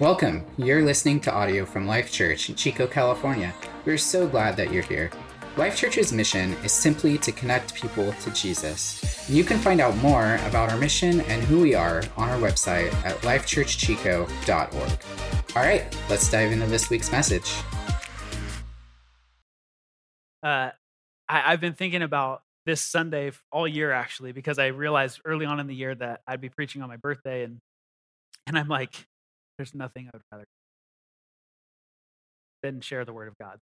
Welcome. You're listening to audio from Life Church in Chico, California. We're so glad that you're here. Life Church's mission is simply to connect people to Jesus. You can find out more about our mission and who we are on our website at lifechurchchico.org. All right, let's dive into this week's message. Uh, I, I've been thinking about this Sunday all year actually because I realized early on in the year that I'd be preaching on my birthday and and I'm like, there's nothing I would rather than share the word of God.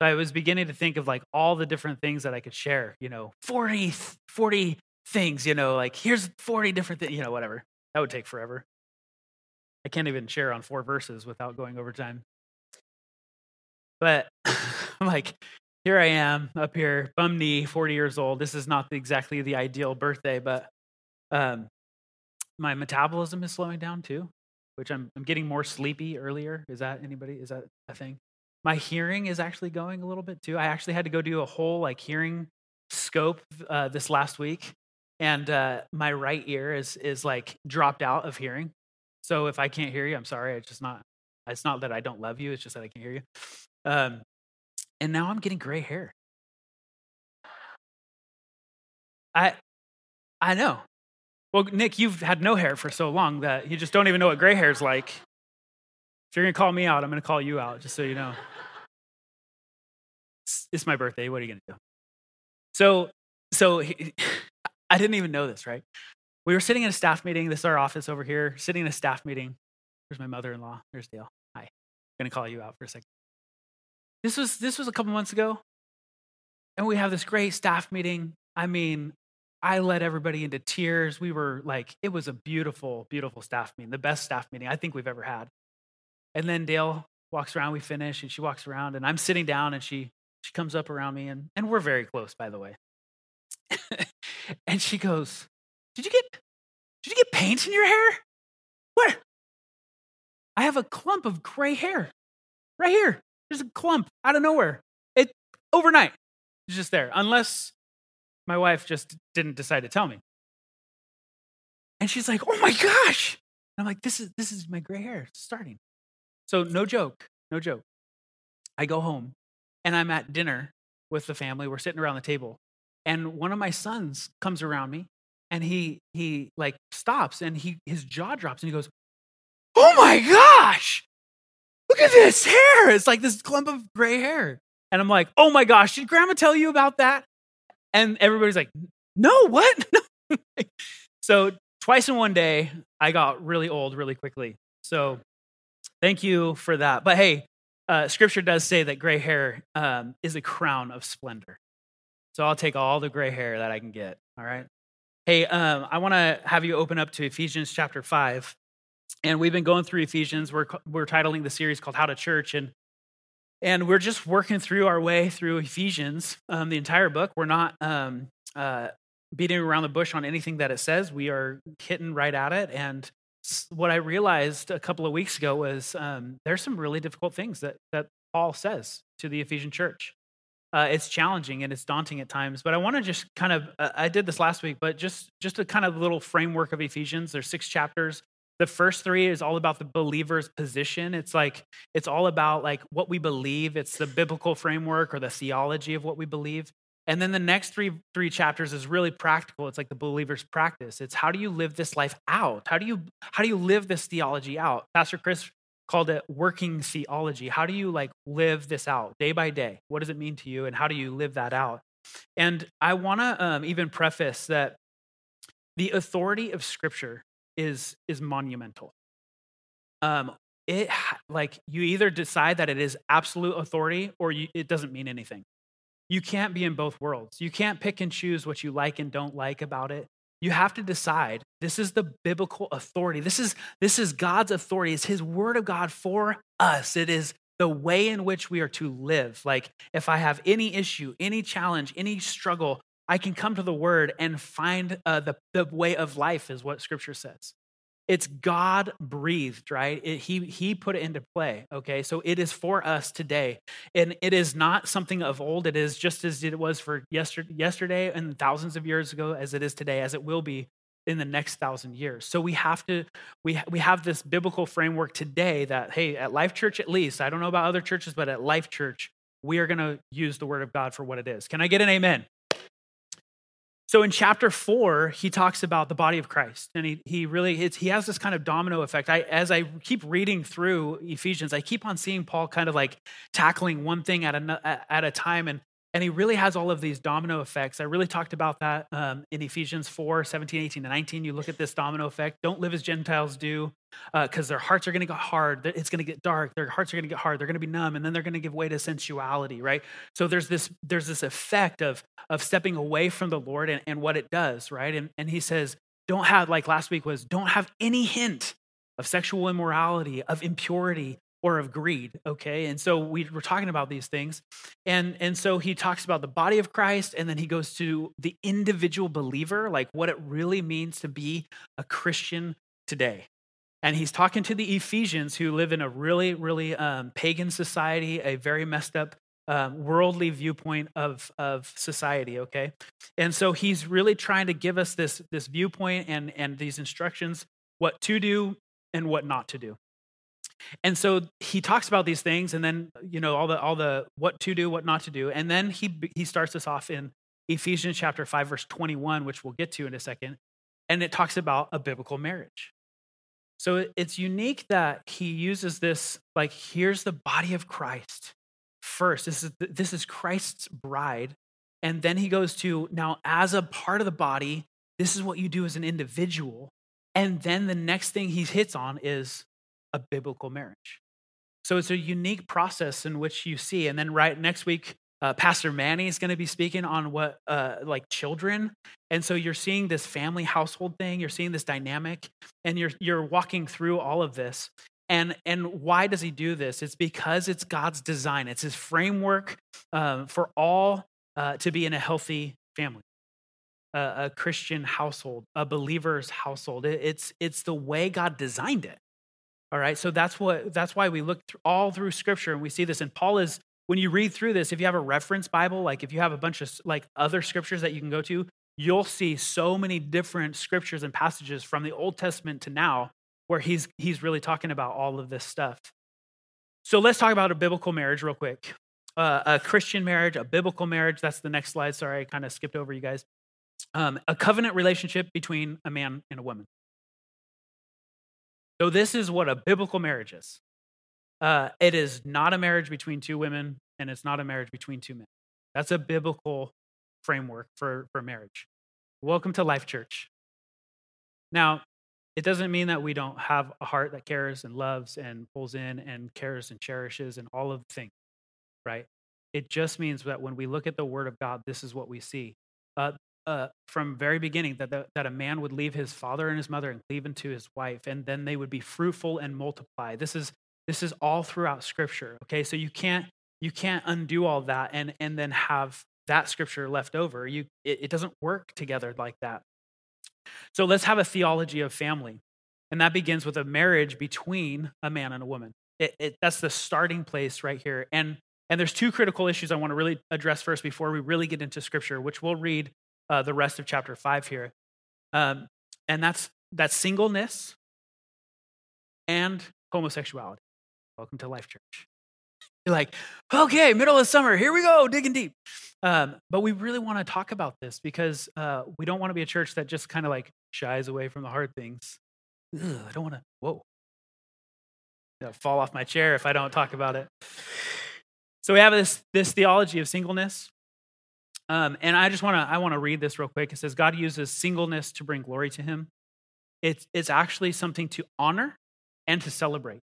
So I was beginning to think of like all the different things that I could share, you know, 40, 40 things, you know, like here's 40 different things, you know, whatever. That would take forever. I can't even share on four verses without going over time. But I'm like, here I am up here, bum knee, 40 years old. This is not exactly the ideal birthday, but um, my metabolism is slowing down too, which I'm, I'm getting more sleepy earlier. Is that anybody? Is that a thing? My hearing is actually going a little bit too. I actually had to go do a whole like hearing scope uh, this last week, and uh, my right ear is is like dropped out of hearing. So if I can't hear you, I'm sorry. It's just not. It's not that I don't love you. It's just that I can't hear you. Um, and now I'm getting gray hair. I I know. Well, Nick, you've had no hair for so long that you just don't even know what gray hair is like. If you're gonna call me out, I'm gonna call you out, just so you know. It's, my birthday. What are you gonna do? So, so I didn't even know this, right? We were sitting in a staff meeting. This is our office over here. Sitting in a staff meeting. There's my mother-in-law. There's Dale. Hi. I'm gonna call you out for a second. This was this was a couple months ago, and we have this great staff meeting. I mean, I led everybody into tears. We were like, it was a beautiful, beautiful staff meeting, the best staff meeting I think we've ever had. And then Dale walks around, we finish, and she walks around, and I'm sitting down, and she she comes up around me, and and we're very close, by the way. and she goes, "Did you get did you get paint in your hair? What? I have a clump of gray hair right here. There's a clump out of nowhere. It overnight. It's just there, unless my wife just didn't decide to tell me. And she's like, "Oh my gosh!" And I'm like, "This is this is my gray hair starting." So no joke, no joke. I go home, and I'm at dinner with the family. We're sitting around the table, and one of my sons comes around me, and he he like stops, and he his jaw drops, and he goes, "Oh my gosh!" look at this hair. It's like this clump of gray hair. And I'm like, oh my gosh, did grandma tell you about that? And everybody's like, no, what? so twice in one day, I got really old really quickly. So thank you for that. But hey, uh, scripture does say that gray hair um, is a crown of splendor. So I'll take all the gray hair that I can get. All right. Hey, um, I want to have you open up to Ephesians chapter 5 and we've been going through Ephesians. We're we're titling the series called "How to Church," and and we're just working through our way through Ephesians, um, the entire book. We're not um, uh, beating around the bush on anything that it says. We are hitting right at it. And what I realized a couple of weeks ago was um, there's some really difficult things that that Paul says to the Ephesian church. Uh, it's challenging and it's daunting at times, but I want to just kind of uh, I did this last week, but just just a kind of little framework of Ephesians. There's six chapters. The first three is all about the believer's position. It's like, it's all about like what we believe. It's the biblical framework or the theology of what we believe. And then the next three three chapters is really practical. It's like the believer's practice. It's how do you live this life out? How do you how do you live this theology out? Pastor Chris called it working theology. How do you like live this out day by day? What does it mean to you, and how do you live that out? And I want to um, even preface that the authority of Scripture is is monumental. Um, it like you either decide that it is absolute authority or you, it doesn't mean anything. You can't be in both worlds. You can't pick and choose what you like and don't like about it. You have to decide this is the biblical authority. This is this is God's authority. It's his word of God for us. It is the way in which we are to live. Like if I have any issue, any challenge, any struggle, I can come to the word and find uh, the, the way of life, is what scripture says. It's God breathed, right? It, he, he put it into play, okay? So it is for us today. And it is not something of old. It is just as it was for yesterday, yesterday and thousands of years ago as it is today, as it will be in the next thousand years. So we have to we we have this biblical framework today that hey, at Life Church at least, I don't know about other churches, but at Life Church, we are going to use the word of God for what it is. Can I get an amen? So in chapter four, he talks about the body of Christ, and he he really he has this kind of domino effect. I as I keep reading through Ephesians, I keep on seeing Paul kind of like tackling one thing at a at a time, and and he really has all of these domino effects. I really talked about that um, in Ephesians 4 17, 18, and 19. You look at this domino effect. Don't live as Gentiles do, because uh, their hearts are going to get hard. It's going to get dark. Their hearts are going to get hard. They're going to be numb, and then they're going to give way to sensuality, right? So there's this there's this effect of of stepping away from the Lord and, and what it does, right? And, and he says, don't have, like last week was, don't have any hint of sexual immorality, of impurity, or of greed okay and so we were talking about these things and and so he talks about the body of christ and then he goes to the individual believer like what it really means to be a christian today and he's talking to the ephesians who live in a really really um, pagan society a very messed up um, worldly viewpoint of of society okay and so he's really trying to give us this this viewpoint and and these instructions what to do and what not to do and so he talks about these things and then, you know, all the all the what to do, what not to do. And then he he starts us off in Ephesians chapter 5 verse 21, which we'll get to in a second, and it talks about a biblical marriage. So it's unique that he uses this like here's the body of Christ first. This is this is Christ's bride and then he goes to now as a part of the body, this is what you do as an individual. And then the next thing he hits on is a biblical marriage. So it's a unique process in which you see. And then right next week, uh, Pastor Manny is going to be speaking on what uh, like children, and so you're seeing this family household thing. You're seeing this dynamic, and you're you're walking through all of this. And and why does he do this? It's because it's God's design. It's His framework uh, for all uh, to be in a healthy family, a Christian household, a believer's household. It, it's it's the way God designed it. All right, so that's what that's why we look through, all through Scripture and we see this. And Paul is when you read through this, if you have a reference Bible, like if you have a bunch of like other scriptures that you can go to, you'll see so many different scriptures and passages from the Old Testament to now where he's he's really talking about all of this stuff. So let's talk about a biblical marriage real quick. Uh, a Christian marriage, a biblical marriage. That's the next slide. Sorry, I kind of skipped over you guys. Um, a covenant relationship between a man and a woman. So, this is what a biblical marriage is uh, it is not a marriage between two women, and it's not a marriage between two men. That's a biblical framework for, for marriage. Welcome to Life Church. Now, it doesn't mean that we don't have a heart that cares and loves and pulls in and cares and cherishes and all of the things, right? It just means that when we look at the Word of God, this is what we see. Uh, uh, from very beginning that, the, that a man would leave his father and his mother and cleave into his wife, and then they would be fruitful and multiply. This is this is all throughout Scripture. Okay, so you can't you can't undo all that and and then have that Scripture left over. You it, it doesn't work together like that. So let's have a theology of family, and that begins with a marriage between a man and a woman. It, it, that's the starting place right here. And and there's two critical issues I want to really address first before we really get into Scripture, which we'll read uh, the rest of chapter five here. Um, and that's that's singleness and homosexuality. Welcome to Life Church. You're like, okay, middle of summer, here we go, digging deep. Um, but we really want to talk about this because uh, we don't want to be a church that just kind of like shies away from the hard things. Ugh, I don't want to, whoa, fall off my chair if I don't talk about it. So we have this, this theology of singleness, um, and I just want to I want to read this real quick. It says God uses singleness to bring glory to Him. It's it's actually something to honor and to celebrate.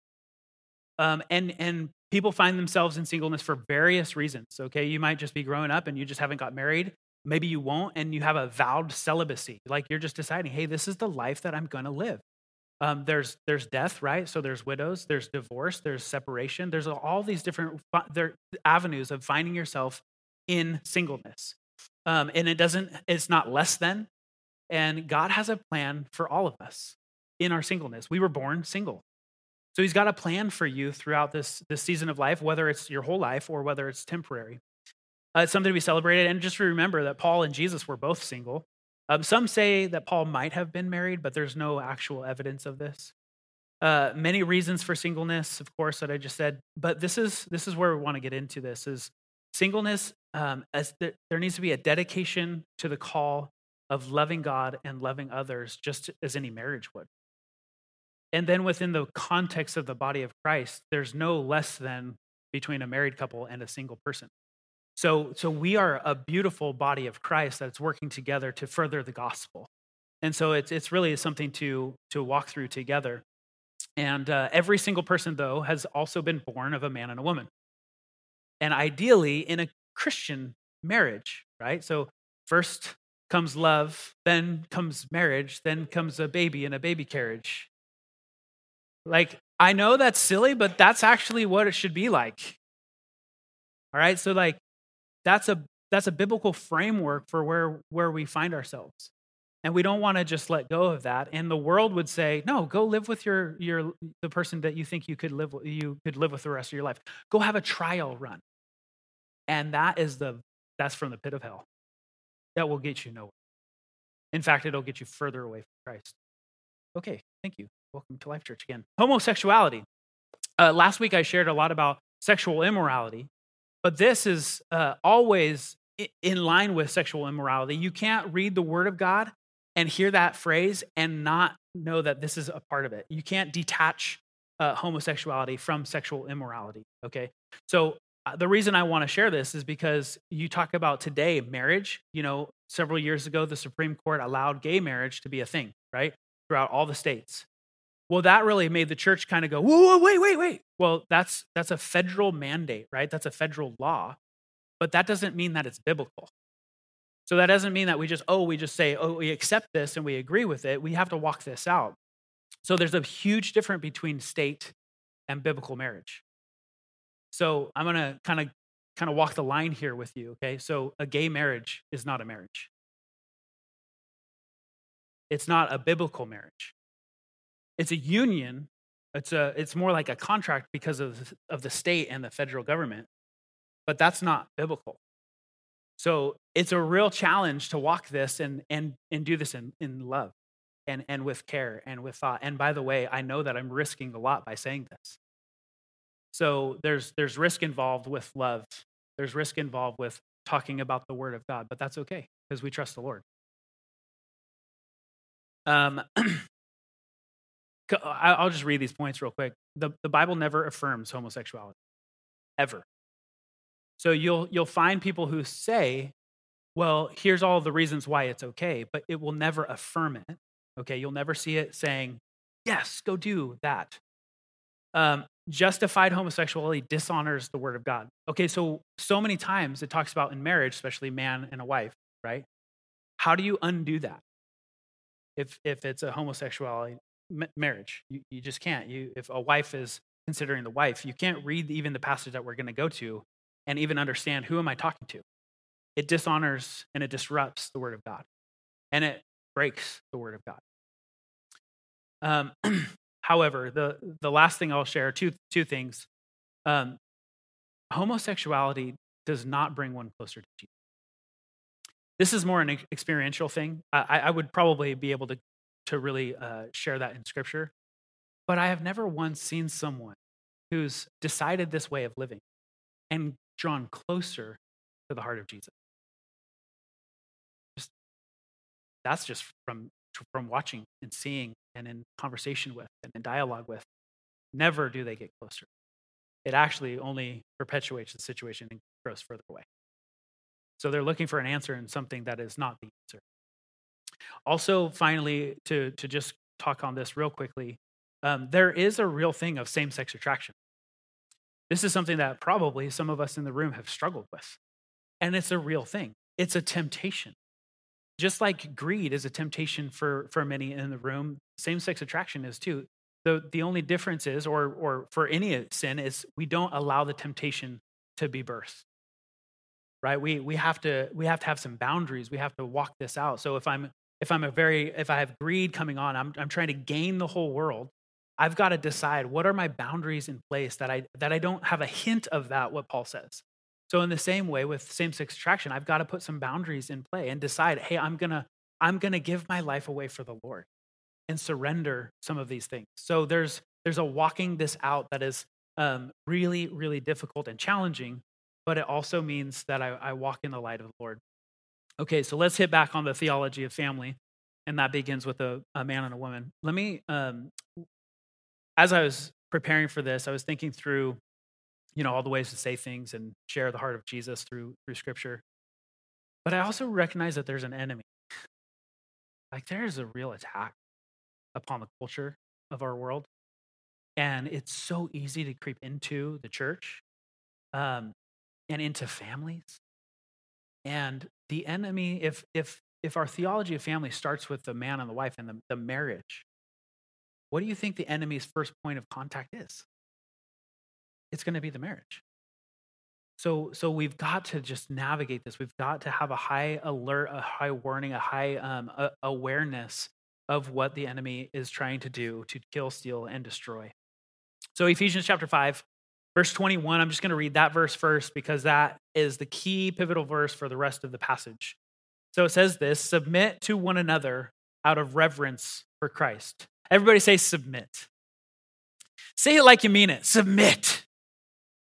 Um, and and people find themselves in singleness for various reasons. Okay, you might just be growing up and you just haven't got married. Maybe you won't, and you have a vowed celibacy. Like you're just deciding, hey, this is the life that I'm going to live. Um, there's there's death, right? So there's widows, there's divorce, there's separation. There's all these different there, avenues of finding yourself in singleness. Um, and it doesn't, it's not less than. And God has a plan for all of us in our singleness. We were born single. So he's got a plan for you throughout this, this season of life, whether it's your whole life or whether it's temporary. Uh, it's something to be celebrated. And just remember that Paul and Jesus were both single. Um, some say that Paul might have been married, but there's no actual evidence of this. Uh, many reasons for singleness, of course, that I just said, but this is this is where we want to get into this: is singleness um, as th- there needs to be a dedication to the call of loving God and loving others, just as any marriage would. And then within the context of the body of Christ, there's no less than between a married couple and a single person. So, so we are a beautiful body of Christ that's working together to further the gospel. And so it's, it's really something to, to walk through together. And uh, every single person, though, has also been born of a man and a woman. And ideally, in a Christian marriage, right? So first comes love, then comes marriage, then comes a baby in a baby carriage. Like, I know that's silly, but that's actually what it should be like. All right? So like that's a that's a biblical framework for where where we find ourselves. And we don't want to just let go of that. And the world would say, "No, go live with your your the person that you think you could live with, you could live with the rest of your life. Go have a trial run." And that is the that's from the pit of hell. That will get you nowhere. In fact, it'll get you further away from Christ. Okay, thank you. Welcome to Life Church again. Homosexuality. Uh, last week I shared a lot about sexual immorality, but this is uh, always in line with sexual immorality. You can't read the Word of God and hear that phrase and not know that this is a part of it. You can't detach uh, homosexuality from sexual immorality. Okay, so uh, the reason I want to share this is because you talk about today marriage. You know, several years ago, the Supreme Court allowed gay marriage to be a thing, right? Throughout all the states. Well, that really made the church kind of go, whoa, whoa, wait, wait, wait. Well, that's that's a federal mandate, right? That's a federal law. But that doesn't mean that it's biblical. So that doesn't mean that we just, oh, we just say, oh, we accept this and we agree with it. We have to walk this out. So there's a huge difference between state and biblical marriage. So I'm going to kind of kind of walk the line here with you, okay? So a gay marriage is not a marriage. It's not a biblical marriage. It's a union. It's a it's more like a contract because of of the state and the federal government. But that's not biblical. So it's a real challenge to walk this and and and do this in, in love and and with care and with thought. And by the way, I know that I'm risking a lot by saying this. So there's there's risk involved with love. There's risk involved with talking about the word of God, but that's okay because we trust the Lord. Um, I'll just read these points real quick. The, the Bible never affirms homosexuality, ever. So you'll you'll find people who say, "Well, here's all the reasons why it's okay," but it will never affirm it. Okay, you'll never see it saying, "Yes, go do that." Um, justified homosexuality dishonors the word of God. Okay, so so many times it talks about in marriage, especially man and a wife, right? How do you undo that? If if it's a homosexuality marriage, you, you just can't. You if a wife is considering the wife, you can't read even the passage that we're going to go to and even understand who am I talking to. It dishonors and it disrupts the word of God, and it breaks the word of God. Um, However, the, the last thing I'll share two, two things. Um, homosexuality does not bring one closer to Jesus. This is more an experiential thing. I, I would probably be able to, to really uh, share that in scripture, but I have never once seen someone who's decided this way of living and drawn closer to the heart of Jesus. Just, that's just from, from watching and seeing and in conversation with and in dialogue with, never do they get closer. It actually only perpetuates the situation and grows further away. So they're looking for an answer in something that is not the answer. Also, finally, to, to just talk on this real quickly, um, there is a real thing of same sex attraction. This is something that probably some of us in the room have struggled with. And it's a real thing, it's a temptation. Just like greed is a temptation for, for many in the room, same sex attraction is too. The, the only difference is, or, or for any sin, is we don't allow the temptation to be birth. Right? We, we, have to, we have to have some boundaries. We have to walk this out. So if I'm, if I'm a very, if I have greed coming on, I'm, I'm trying to gain the whole world. I've got to decide what are my boundaries in place that I, that I don't have a hint of that, what Paul says. So in the same way with same-sex attraction, I've got to put some boundaries in play and decide, hey, I'm gonna I'm to give my life away for the Lord and surrender some of these things. So there's there's a walking this out that is um, really really difficult and challenging, but it also means that I, I walk in the light of the Lord. Okay, so let's hit back on the theology of family, and that begins with a, a man and a woman. Let me, um, as I was preparing for this, I was thinking through, you know, all the ways to say things and share the heart of Jesus through through Scripture. But I also recognize that there's an enemy. Like there is a real attack upon the culture of our world. And it's so easy to creep into the church um, and into families. And the enemy, if if if our theology of family starts with the man and the wife and the, the marriage, what do you think the enemy's first point of contact is? It's going to be the marriage. So, so we've got to just navigate this. We've got to have a high alert, a high warning, a high um, a, awareness of what the enemy is trying to do to kill, steal, and destroy. So, Ephesians chapter 5, verse 21, I'm just going to read that verse first because that is the key pivotal verse for the rest of the passage. So it says this submit to one another out of reverence for Christ. Everybody say submit. Say it like you mean it. Submit.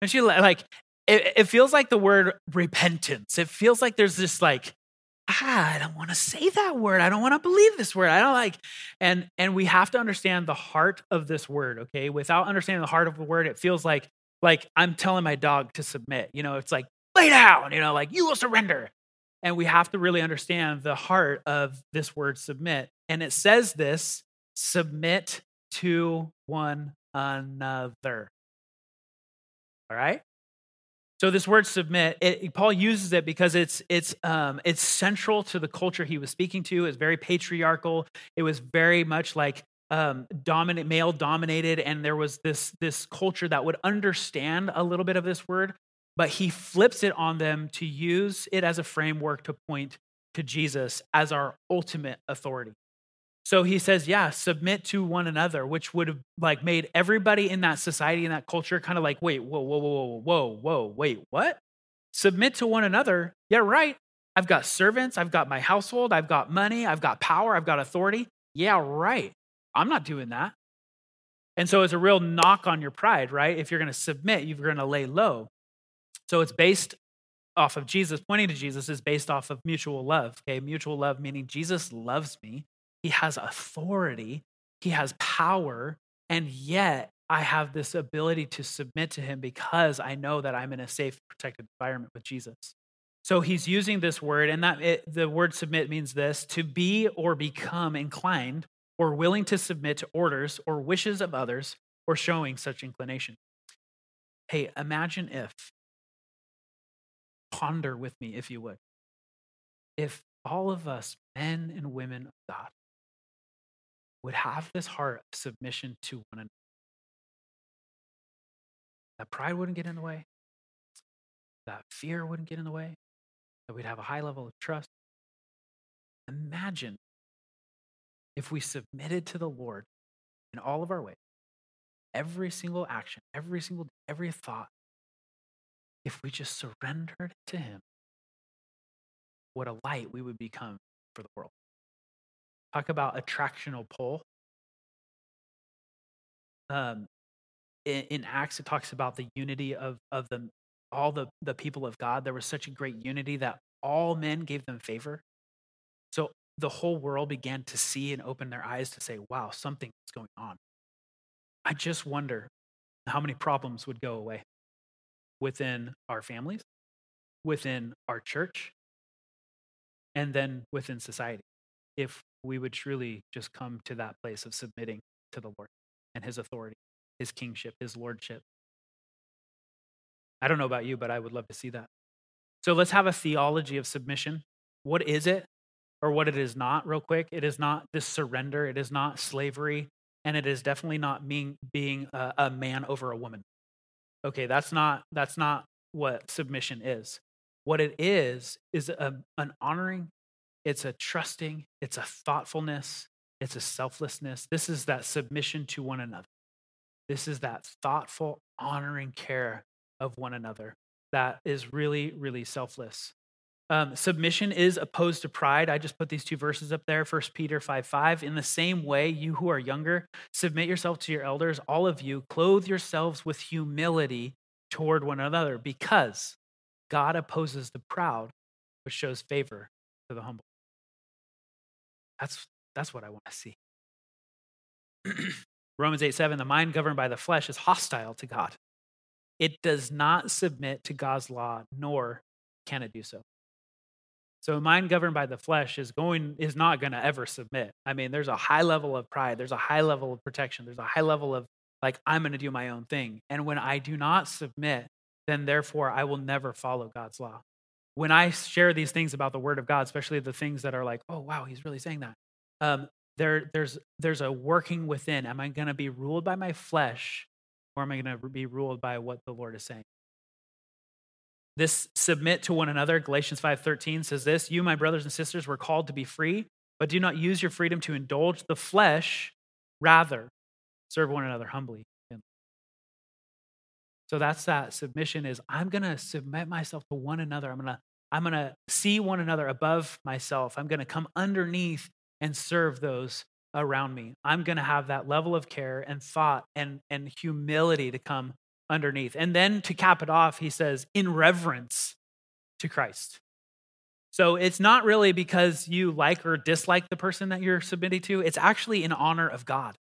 And she like it, it feels like the word repentance. It feels like there's this like, ah, I don't want to say that word. I don't want to believe this word. I don't like, and and we have to understand the heart of this word. Okay, without understanding the heart of the word, it feels like like I'm telling my dog to submit. You know, it's like lay down. You know, like you will surrender. And we have to really understand the heart of this word submit. And it says this submit to one another. All right? So this word submit, it, Paul uses it because it's it's um, it's central to the culture he was speaking to. It's very patriarchal. It was very much like um, dominant male dominated, and there was this this culture that would understand a little bit of this word, but he flips it on them to use it as a framework to point to Jesus as our ultimate authority. So he says, yeah, submit to one another, which would have like made everybody in that society, in that culture, kind of like, wait, whoa, whoa, whoa, whoa, whoa, wait, what? Submit to one another. Yeah, right. I've got servants, I've got my household, I've got money, I've got power, I've got authority. Yeah, right. I'm not doing that. And so it's a real knock on your pride, right? If you're going to submit, you're going to lay low. So it's based off of Jesus, pointing to Jesus is based off of mutual love. Okay, mutual love meaning Jesus loves me he has authority, he has power, and yet I have this ability to submit to him because I know that I'm in a safe, protected environment with Jesus. So he's using this word, and that it, the word submit means this to be or become inclined or willing to submit to orders or wishes of others or showing such inclination. Hey, imagine if, ponder with me if you would, if all of us, men and women of God, would have this heart of submission to one another. That pride wouldn't get in the way, that fear wouldn't get in the way, that we'd have a high level of trust. Imagine if we submitted to the Lord in all of our ways, every single action, every single every thought, if we just surrendered to Him, what a light we would become for the world. Talk about attractional pull. Um, in, in Acts, it talks about the unity of, of the, all the, the people of God. There was such a great unity that all men gave them favor. So the whole world began to see and open their eyes to say, wow, something is going on. I just wonder how many problems would go away within our families, within our church, and then within society if we would truly just come to that place of submitting to the Lord and his authority, his kingship, his lordship. I don't know about you, but I would love to see that. So let's have a theology of submission. What is it or what it is not, real quick? It is not this surrender, it is not slavery, and it is definitely not being, being a, a man over a woman. Okay, that's not that's not what submission is. What it is is a, an honoring it's a trusting, it's a thoughtfulness, it's a selflessness. This is that submission to one another. This is that thoughtful, honoring care of one another that is really, really selfless. Um, submission is opposed to pride. I just put these two verses up there. First Peter 5 5. In the same way, you who are younger, submit yourself to your elders. All of you, clothe yourselves with humility toward one another, because God opposes the proud, but shows favor to the humble. That's, that's what I want to see. Romans 8 7. The mind governed by the flesh is hostile to God. It does not submit to God's law, nor can it do so. So a mind governed by the flesh is going is not going to ever submit. I mean, there's a high level of pride, there's a high level of protection, there's a high level of like I'm going to do my own thing. And when I do not submit, then therefore I will never follow God's law. When I share these things about the word of God, especially the things that are like, "Oh, wow, he's really saying that." Um, there there's there's a working within. Am I going to be ruled by my flesh or am I going to be ruled by what the Lord is saying? This submit to one another, Galatians 5:13 says this, "You my brothers and sisters were called to be free, but do not use your freedom to indulge the flesh, rather serve one another humbly." So that's that submission is I'm going to submit myself to one another. I'm going to I'm going to see one another above myself. I'm going to come underneath and serve those around me. I'm going to have that level of care and thought and, and humility to come underneath. And then to cap it off, he says, in reverence to Christ. So it's not really because you like or dislike the person that you're submitting to, it's actually in honor of God.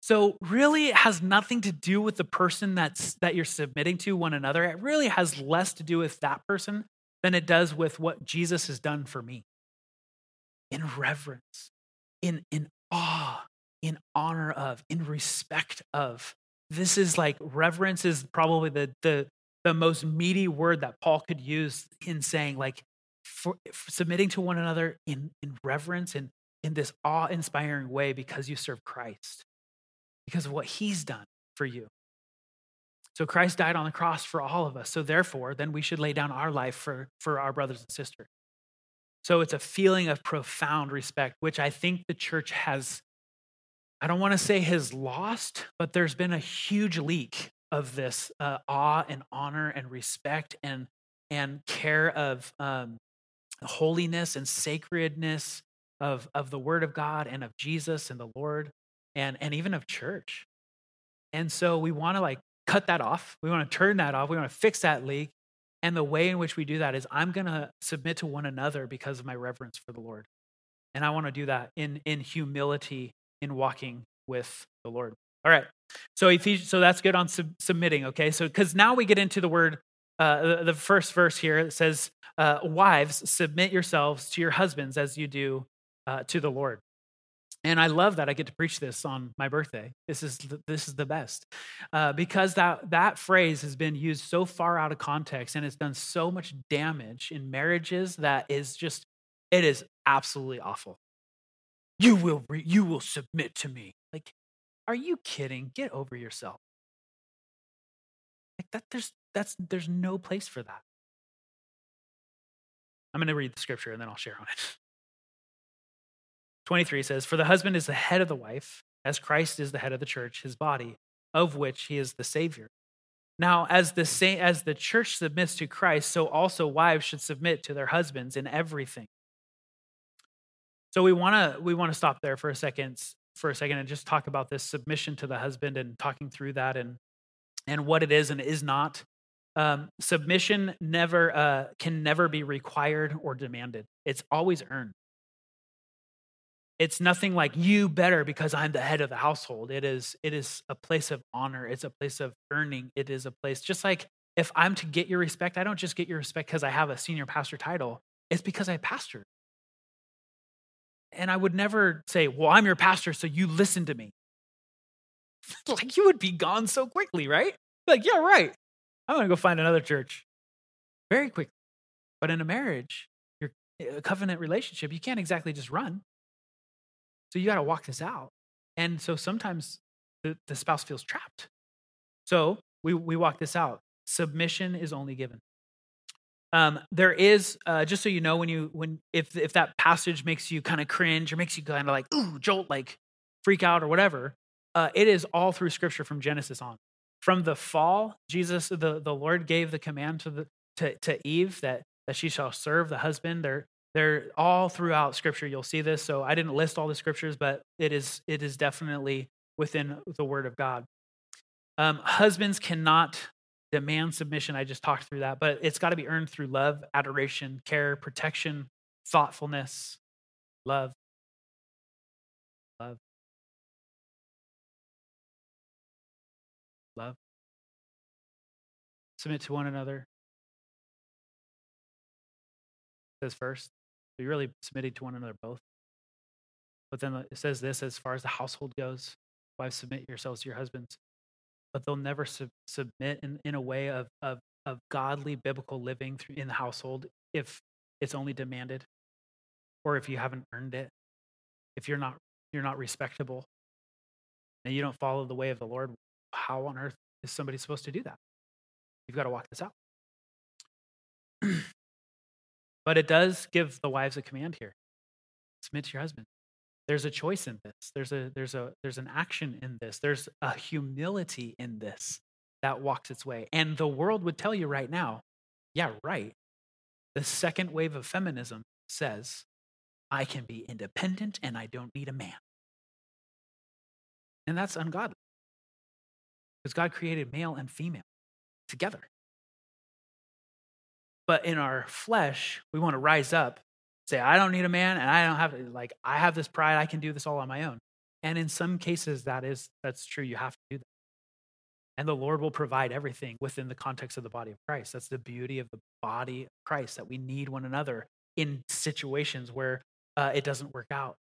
So really it has nothing to do with the person that's that you're submitting to one another. It really has less to do with that person than it does with what Jesus has done for me. In reverence, in in awe, in honor of, in respect of this is like reverence is probably the the the most meaty word that Paul could use in saying like for, for submitting to one another in in reverence and in this awe-inspiring way because you serve Christ because of what he's done for you. So Christ died on the cross for all of us. So therefore, then we should lay down our life for for our brothers and sisters. So it's a feeling of profound respect, which I think the church has I don't want to say has lost, but there's been a huge leak of this uh, awe and honor and respect and and care of um, holiness and sacredness of of the Word of God and of Jesus and the Lord and and even of church. And so we want to like cut that off. We want to turn that off. We want to fix that leak. And the way in which we do that is I'm going to submit to one another because of my reverence for the Lord. And I want to do that in in humility in walking with the Lord. All right. So Ephesians, so that's good on sub- submitting. Okay. So because now we get into the word, uh, the, the first verse here it says, uh, "Wives, submit yourselves to your husbands as you do uh, to the Lord." And I love that I get to preach this on my birthday. This is the, this is the best uh, because that that phrase has been used so far out of context and it's done so much damage in marriages that is just it is absolutely awful you will re- you will submit to me. Like are you kidding? Get over yourself. Like that there's that's there's no place for that. I'm going to read the scripture and then i'll share on it. 23 says for the husband is the head of the wife as christ is the head of the church his body of which he is the savior. Now as the same as the church submits to christ so also wives should submit to their husbands in everything so we want to we want to stop there for a second for a second and just talk about this submission to the husband and talking through that and and what it is and is not. Um, submission never uh, can never be required or demanded. It's always earned. It's nothing like you better because I'm the head of the household. It is it is a place of honor. It's a place of earning. It is a place just like if I'm to get your respect, I don't just get your respect because I have a senior pastor title. It's because I pastor. And I would never say, Well, I'm your pastor, so you listen to me. like you would be gone so quickly, right? Like, yeah, right. I'm going to go find another church very quickly. But in a marriage, your a covenant relationship, you can't exactly just run. So you got to walk this out. And so sometimes the, the spouse feels trapped. So we, we walk this out. Submission is only given. Um, there is uh, just so you know when you when if if that passage makes you kind of cringe or makes you kind of like ooh jolt like freak out or whatever, uh, it is all through Scripture from Genesis on. From the fall, Jesus the the Lord gave the command to the to, to Eve that that she shall serve the husband. They're they're all throughout scripture. You'll see this. So I didn't list all the scriptures, but it is it is definitely within the word of God. Um, husbands cannot demand submission. I just talked through that, but it's got to be earned through love, adoration, care, protection, thoughtfulness, love. Love. Love. Submit to one another. It says first. You're really submitting to one another both. But then it says this as far as the household goes wives, submit yourselves to your husbands. But they'll never sub- submit in, in a way of, of, of godly biblical living through, in the household if it's only demanded or if you haven't earned it. If you're not you're not respectable and you don't follow the way of the Lord, how on earth is somebody supposed to do that? You've got to walk this out. but it does give the wives a command here submit to your husband there's a choice in this there's a there's a there's an action in this there's a humility in this that walks its way. And the world would tell you right now yeah right. The second wave of feminism says i can be independent and i don't need a man. And that's ungodly. Because god created male and female together. But in our flesh we want to rise up say, I don't need a man and I don't have, like, I have this pride, I can do this all on my own. And in some cases, that is, that's true. You have to do that. And the Lord will provide everything within the context of the body of Christ. That's the beauty of the body of Christ, that we need one another in situations where uh, it doesn't work out.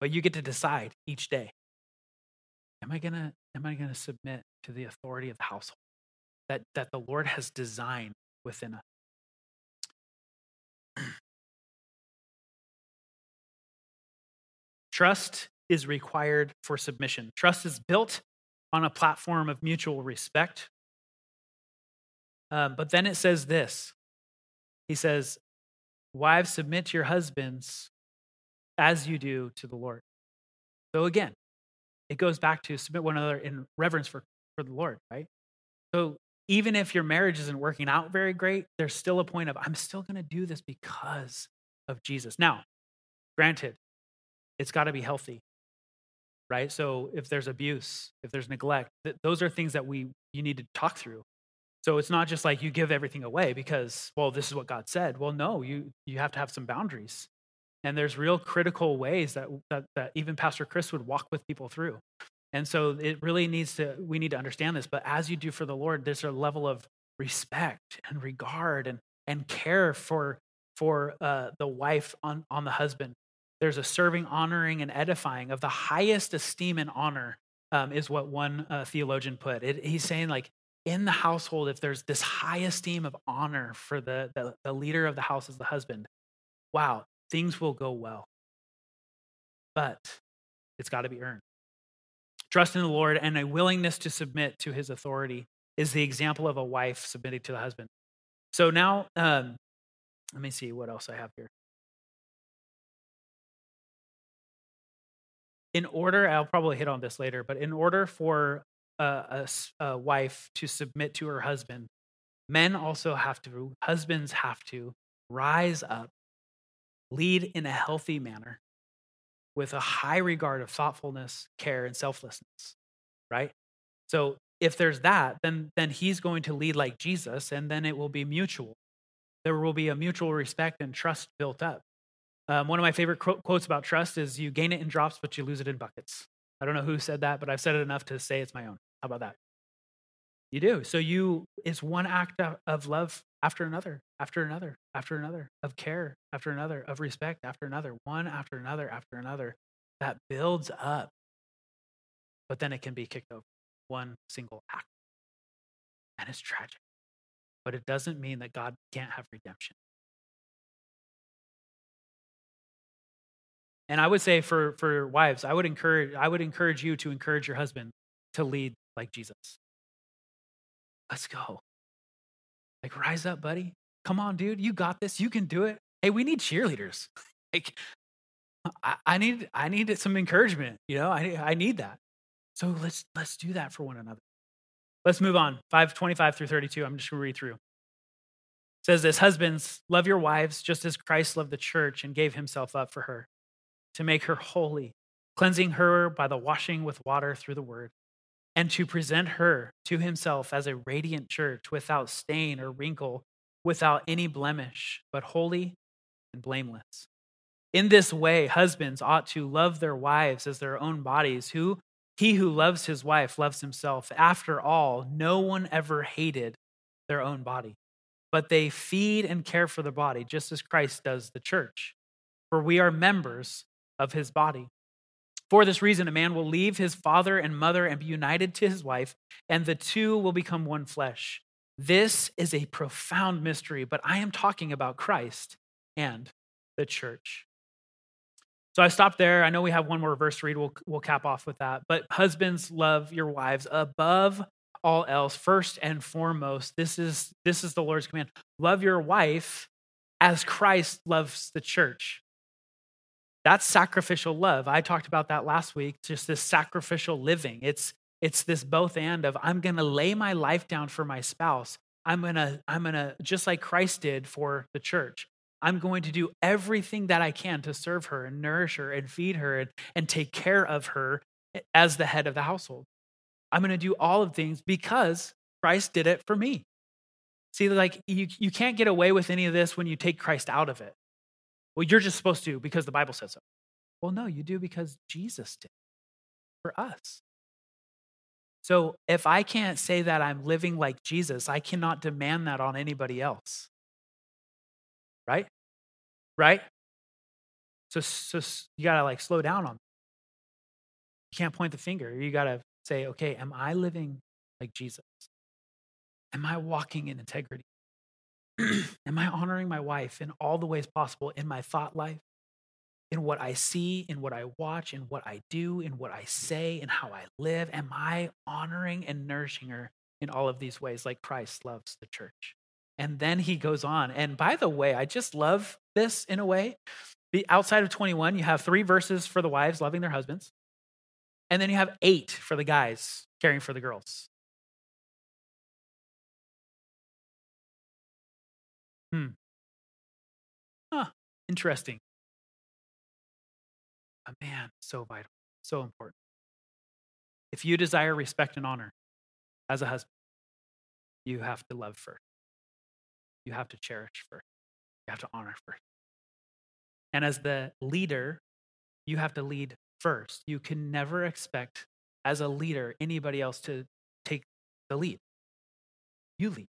But you get to decide each day am I to am I to submit to the authority of the household that, that the Lord has designed within us? Trust is required for submission. Trust is built on a platform of mutual respect. Um, but then it says this He says, Wives, submit to your husbands as you do to the Lord. So again, it goes back to submit one another in reverence for, for the Lord, right? So even if your marriage isn't working out very great, there's still a point of, I'm still going to do this because of Jesus. Now, granted, it's got to be healthy right? So if there's abuse if there's neglect th- those are things that we you need to talk through. So it's not just like you give everything away because well this is what god said. Well no you you have to have some boundaries. And there's real critical ways that that, that even pastor chris would walk with people through. And so it really needs to we need to understand this but as you do for the lord there's a level of respect and regard and and care for for uh, the wife on on the husband there's a serving, honoring, and edifying of the highest esteem and honor, um, is what one uh, theologian put. It, he's saying, like, in the household, if there's this high esteem of honor for the, the, the leader of the house as the husband, wow, things will go well. But it's got to be earned. Trust in the Lord and a willingness to submit to his authority is the example of a wife submitting to the husband. So now, um, let me see what else I have here. In order, I'll probably hit on this later, but in order for a, a, a wife to submit to her husband, men also have to, husbands have to rise up, lead in a healthy manner with a high regard of thoughtfulness, care, and selflessness, right? So if there's that, then, then he's going to lead like Jesus, and then it will be mutual. There will be a mutual respect and trust built up. Um, one of my favorite quotes about trust is you gain it in drops, but you lose it in buckets. I don't know who said that, but I've said it enough to say it's my own. How about that? You do. So you it's one act of love after another, after another, after another, of care after another, of respect after another, one after another, after another. That builds up. But then it can be kicked over. One single act. And it's tragic. But it doesn't mean that God can't have redemption. And I would say for for wives, I would encourage I would encourage you to encourage your husband to lead like Jesus. Let's go. Like rise up, buddy. Come on, dude. You got this. You can do it. Hey, we need cheerleaders. like I, I need I need some encouragement. You know, I I need that. So let's let's do that for one another. Let's move on. 525 through 32. I'm just gonna read through. says this Husbands, love your wives just as Christ loved the church and gave himself up for her to make her holy, cleansing her by the washing with water through the word, and to present her to himself as a radiant church without stain or wrinkle, without any blemish, but holy and blameless. In this way, husbands ought to love their wives as their own bodies, who he who loves his wife loves himself. After all, no one ever hated their own body, but they feed and care for the body, just as Christ does the church. For we are members of his body. For this reason, a man will leave his father and mother and be united to his wife, and the two will become one flesh. This is a profound mystery, but I am talking about Christ and the church. So I stopped there. I know we have one more verse to read. We'll, we'll cap off with that. But husbands, love your wives above all else, first and foremost. This is, this is the Lord's command. Love your wife as Christ loves the church. That's sacrificial love. I talked about that last week, just this sacrificial living. It's it's this both and of I'm going to lay my life down for my spouse. I'm going to I'm going to just like Christ did for the church. I'm going to do everything that I can to serve her and nourish her and feed her and, and take care of her as the head of the household. I'm going to do all of things because Christ did it for me. See, like you, you can't get away with any of this when you take Christ out of it. Well, you're just supposed to because the Bible says so. Well, no, you do because Jesus did for us. So if I can't say that I'm living like Jesus, I cannot demand that on anybody else. Right? Right? So, so you got to like slow down on. You can't point the finger. You got to say, okay, am I living like Jesus? Am I walking in integrity? Am I honoring my wife in all the ways possible in my thought life, in what I see, in what I watch, in what I do, in what I say, in how I live? Am I honoring and nourishing her in all of these ways like Christ loves the church? And then he goes on. And by the way, I just love this in a way. The outside of 21, you have three verses for the wives loving their husbands. And then you have eight for the guys caring for the girls. Hmm. Huh. Interesting. A man, so vital, so important. If you desire respect and honor as a husband, you have to love first. You have to cherish first. You have to honor first. And as the leader, you have to lead first. You can never expect, as a leader, anybody else to take the lead. You lead.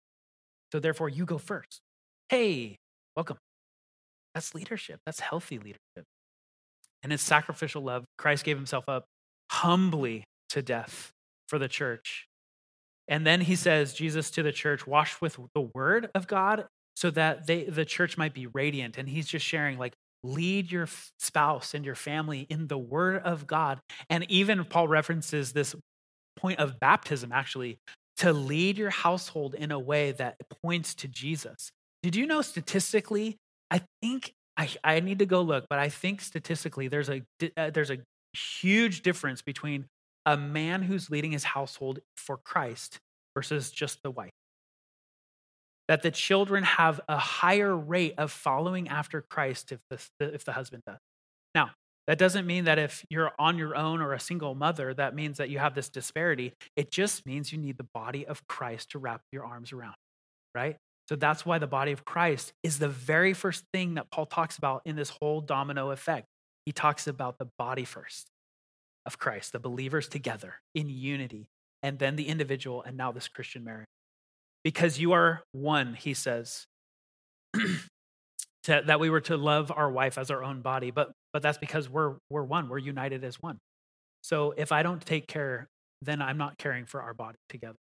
So therefore, you go first. Hey, welcome. That's leadership. That's healthy leadership. And it's sacrificial love. Christ gave himself up humbly to death for the church. And then he says, Jesus to the church, washed with the word of God so that they, the church might be radiant. And he's just sharing, like, lead your spouse and your family in the word of God. And even Paul references this point of baptism, actually, to lead your household in a way that points to Jesus. Did you know statistically? I think I, I need to go look, but I think statistically there's a uh, there's a huge difference between a man who's leading his household for Christ versus just the wife. That the children have a higher rate of following after Christ if the, if the husband does. Now, that doesn't mean that if you're on your own or a single mother, that means that you have this disparity. It just means you need the body of Christ to wrap your arms around, right? So that's why the body of Christ is the very first thing that Paul talks about in this whole domino effect. He talks about the body first of Christ, the believers together in unity, and then the individual, and now this Christian marriage. Because you are one, he says, to, that we were to love our wife as our own body, but, but that's because we're, we're one, we're united as one. So if I don't take care, then I'm not caring for our body together.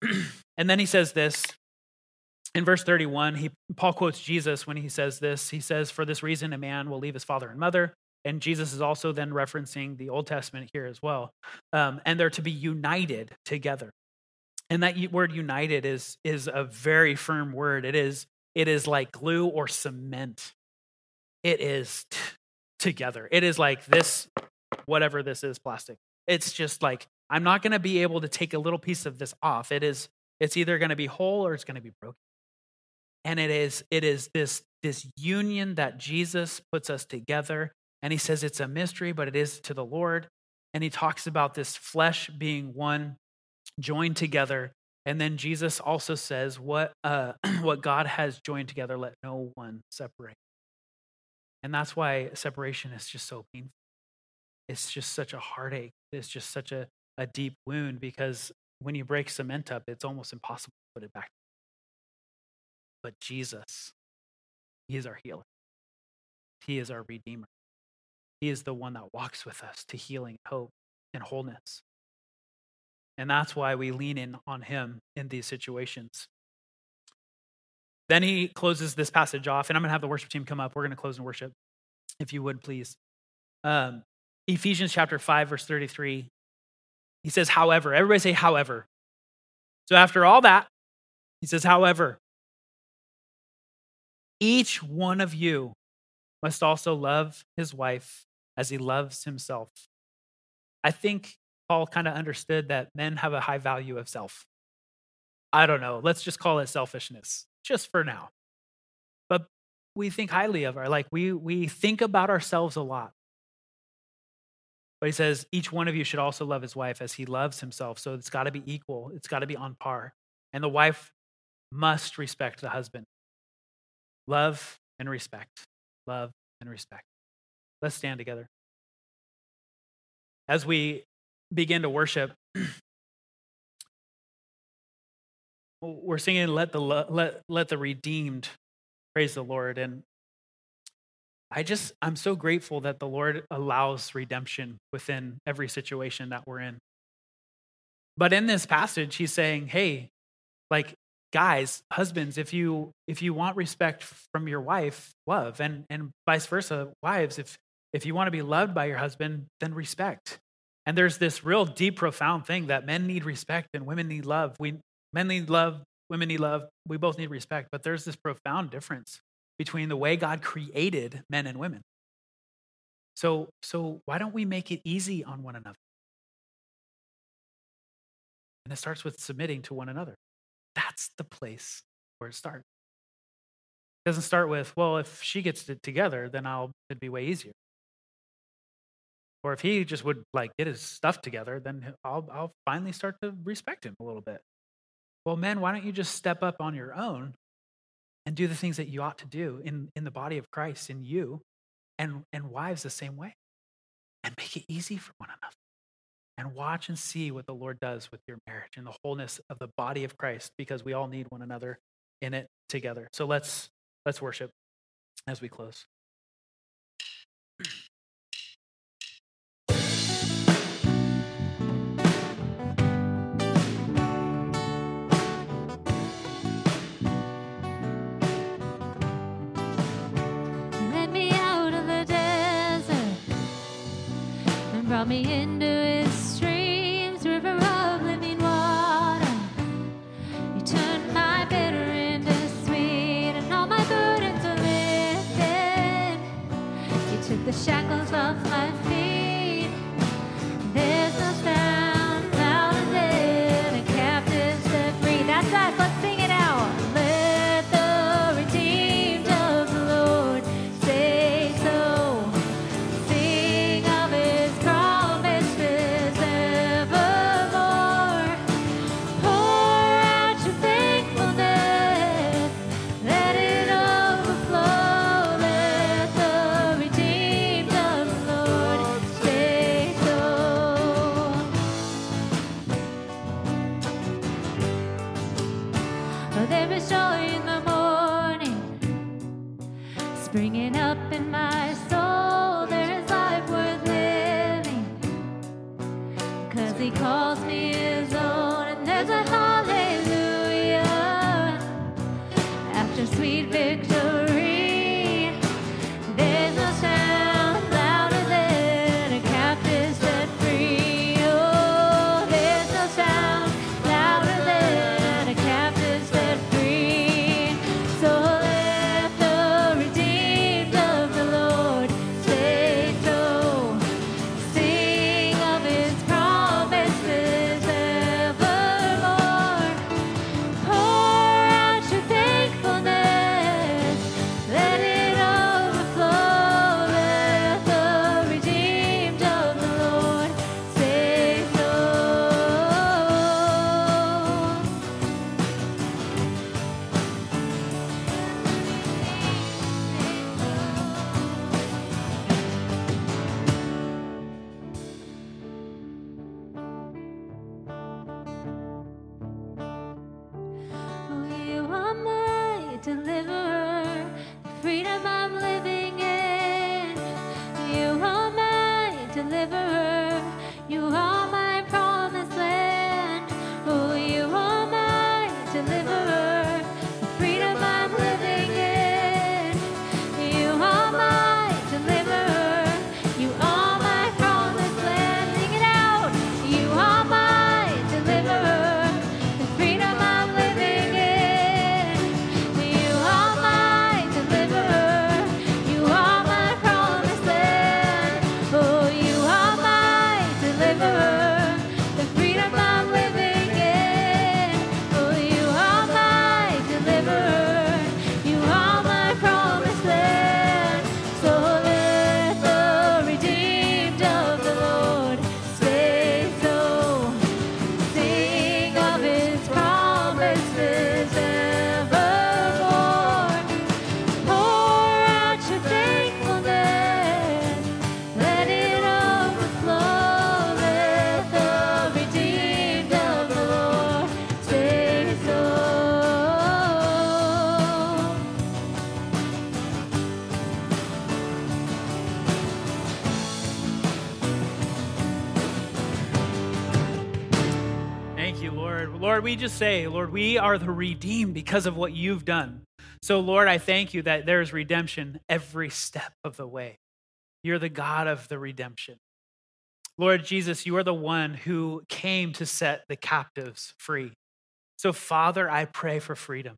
and then he says this in verse 31 he paul quotes jesus when he says this. He says for this reason a man will leave his father and mother. And jesus is also then referencing the old testament here as well. Um, and they're to be united together. And that word united is is a very firm word. It is it is like glue or cement. It is t- together. It is like this whatever this is plastic. It's just like I'm not going to be able to take a little piece of this off. It is it's either going to be whole or it's going to be broken. And it is it is this this union that Jesus puts us together. And he says it's a mystery but it is to the Lord. And he talks about this flesh being one joined together. And then Jesus also says what uh, what God has joined together let no one separate. And that's why separation is just so painful. It's just such a heartache. It's just such a, a deep wound because when you break cement up it's almost impossible to put it back but Jesus, He is our healer. He is our Redeemer. He is the one that walks with us to healing, hope, and wholeness. And that's why we lean in on Him in these situations. Then he closes this passage off, and I'm going to have the worship team come up. We're going to close in worship, if you would, please. Um, Ephesians chapter 5, verse 33. He says, however. Everybody say, however. So after all that, he says, however, each one of you must also love his wife as he loves himself. I think Paul kind of understood that men have a high value of self. I don't know. Let's just call it selfishness, just for now. But we think highly of our, like we we think about ourselves a lot. But he says each one of you should also love his wife as he loves himself. So it's got to be equal. It's got to be on par. And the wife must respect the husband. Love and respect. Love and respect. Let's stand together. As we begin to worship, we're singing let the let let the redeemed praise the Lord and I just I'm so grateful that the Lord allows redemption within every situation that we're in. But in this passage he's saying, "Hey, like guys husbands if you if you want respect from your wife love and and vice versa wives if if you want to be loved by your husband then respect. And there's this real deep profound thing that men need respect and women need love. We men need love women need love we both need respect but there's this profound difference between the way god created men and women. So so why don't we make it easy on one another? And it starts with submitting to one another that's the place where it starts. It doesn't start with, well, if she gets it together, then I'll it'd be way easier. Or if he just would like get his stuff together, then I'll I'll finally start to respect him a little bit. Well, men, why don't you just step up on your own and do the things that you ought to do in, in the body of Christ, in you, and, and wives the same way. And make it easy for one another and watch and see what the Lord does with your marriage and the wholeness of the body of Christ because we all need one another in it together. So let's let's worship as we close. Me out of the desert and brought me into we just say, Lord, we are the redeemed because of what you've done. So, Lord, I thank you that there is redemption every step of the way. You're the God of the redemption. Lord Jesus, you are the one who came to set the captives free. So, Father, I pray for freedom.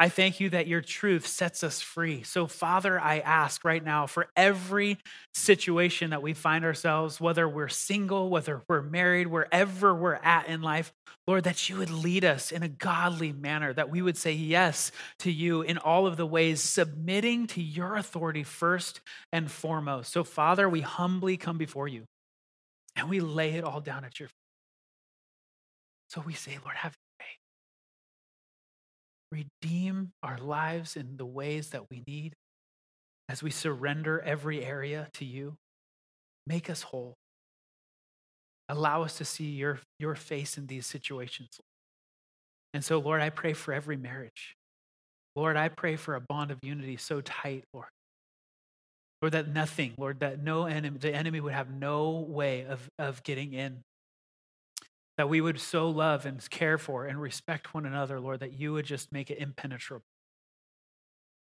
I thank you that your truth sets us free. So, Father, I ask right now for every situation that we find ourselves, whether we're single, whether we're married, wherever we're at in life, Lord, that you would lead us in a godly manner, that we would say yes to you in all of the ways, submitting to your authority first and foremost. So, Father, we humbly come before you and we lay it all down at your feet. So we say, Lord, have redeem our lives in the ways that we need as we surrender every area to you. Make us whole. Allow us to see your, your face in these situations. And so, Lord, I pray for every marriage. Lord, I pray for a bond of unity so tight, Lord. Lord, that nothing, Lord, that no enemy, the enemy would have no way of, of getting in that we would so love and care for and respect one another, Lord, that you would just make it impenetrable.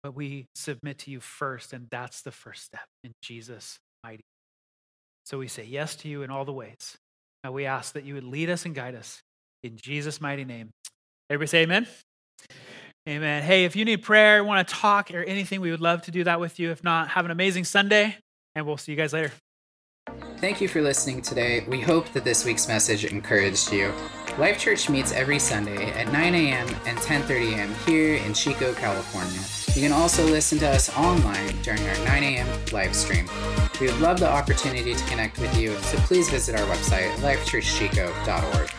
But we submit to you first, and that's the first step in Jesus' mighty. So we say yes to you in all the ways. Now we ask that you would lead us and guide us in Jesus' mighty name. Everybody say amen. Amen. Hey, if you need prayer, want to talk or anything, we would love to do that with you. If not, have an amazing Sunday, and we'll see you guys later. Thank you for listening today. We hope that this week's message encouraged you. Life Church meets every Sunday at 9 a.m. and 10:30 a.m. here in Chico, California. You can also listen to us online during our 9 a.m. live stream. We would love the opportunity to connect with you, so please visit our website, lifechurchchico.org.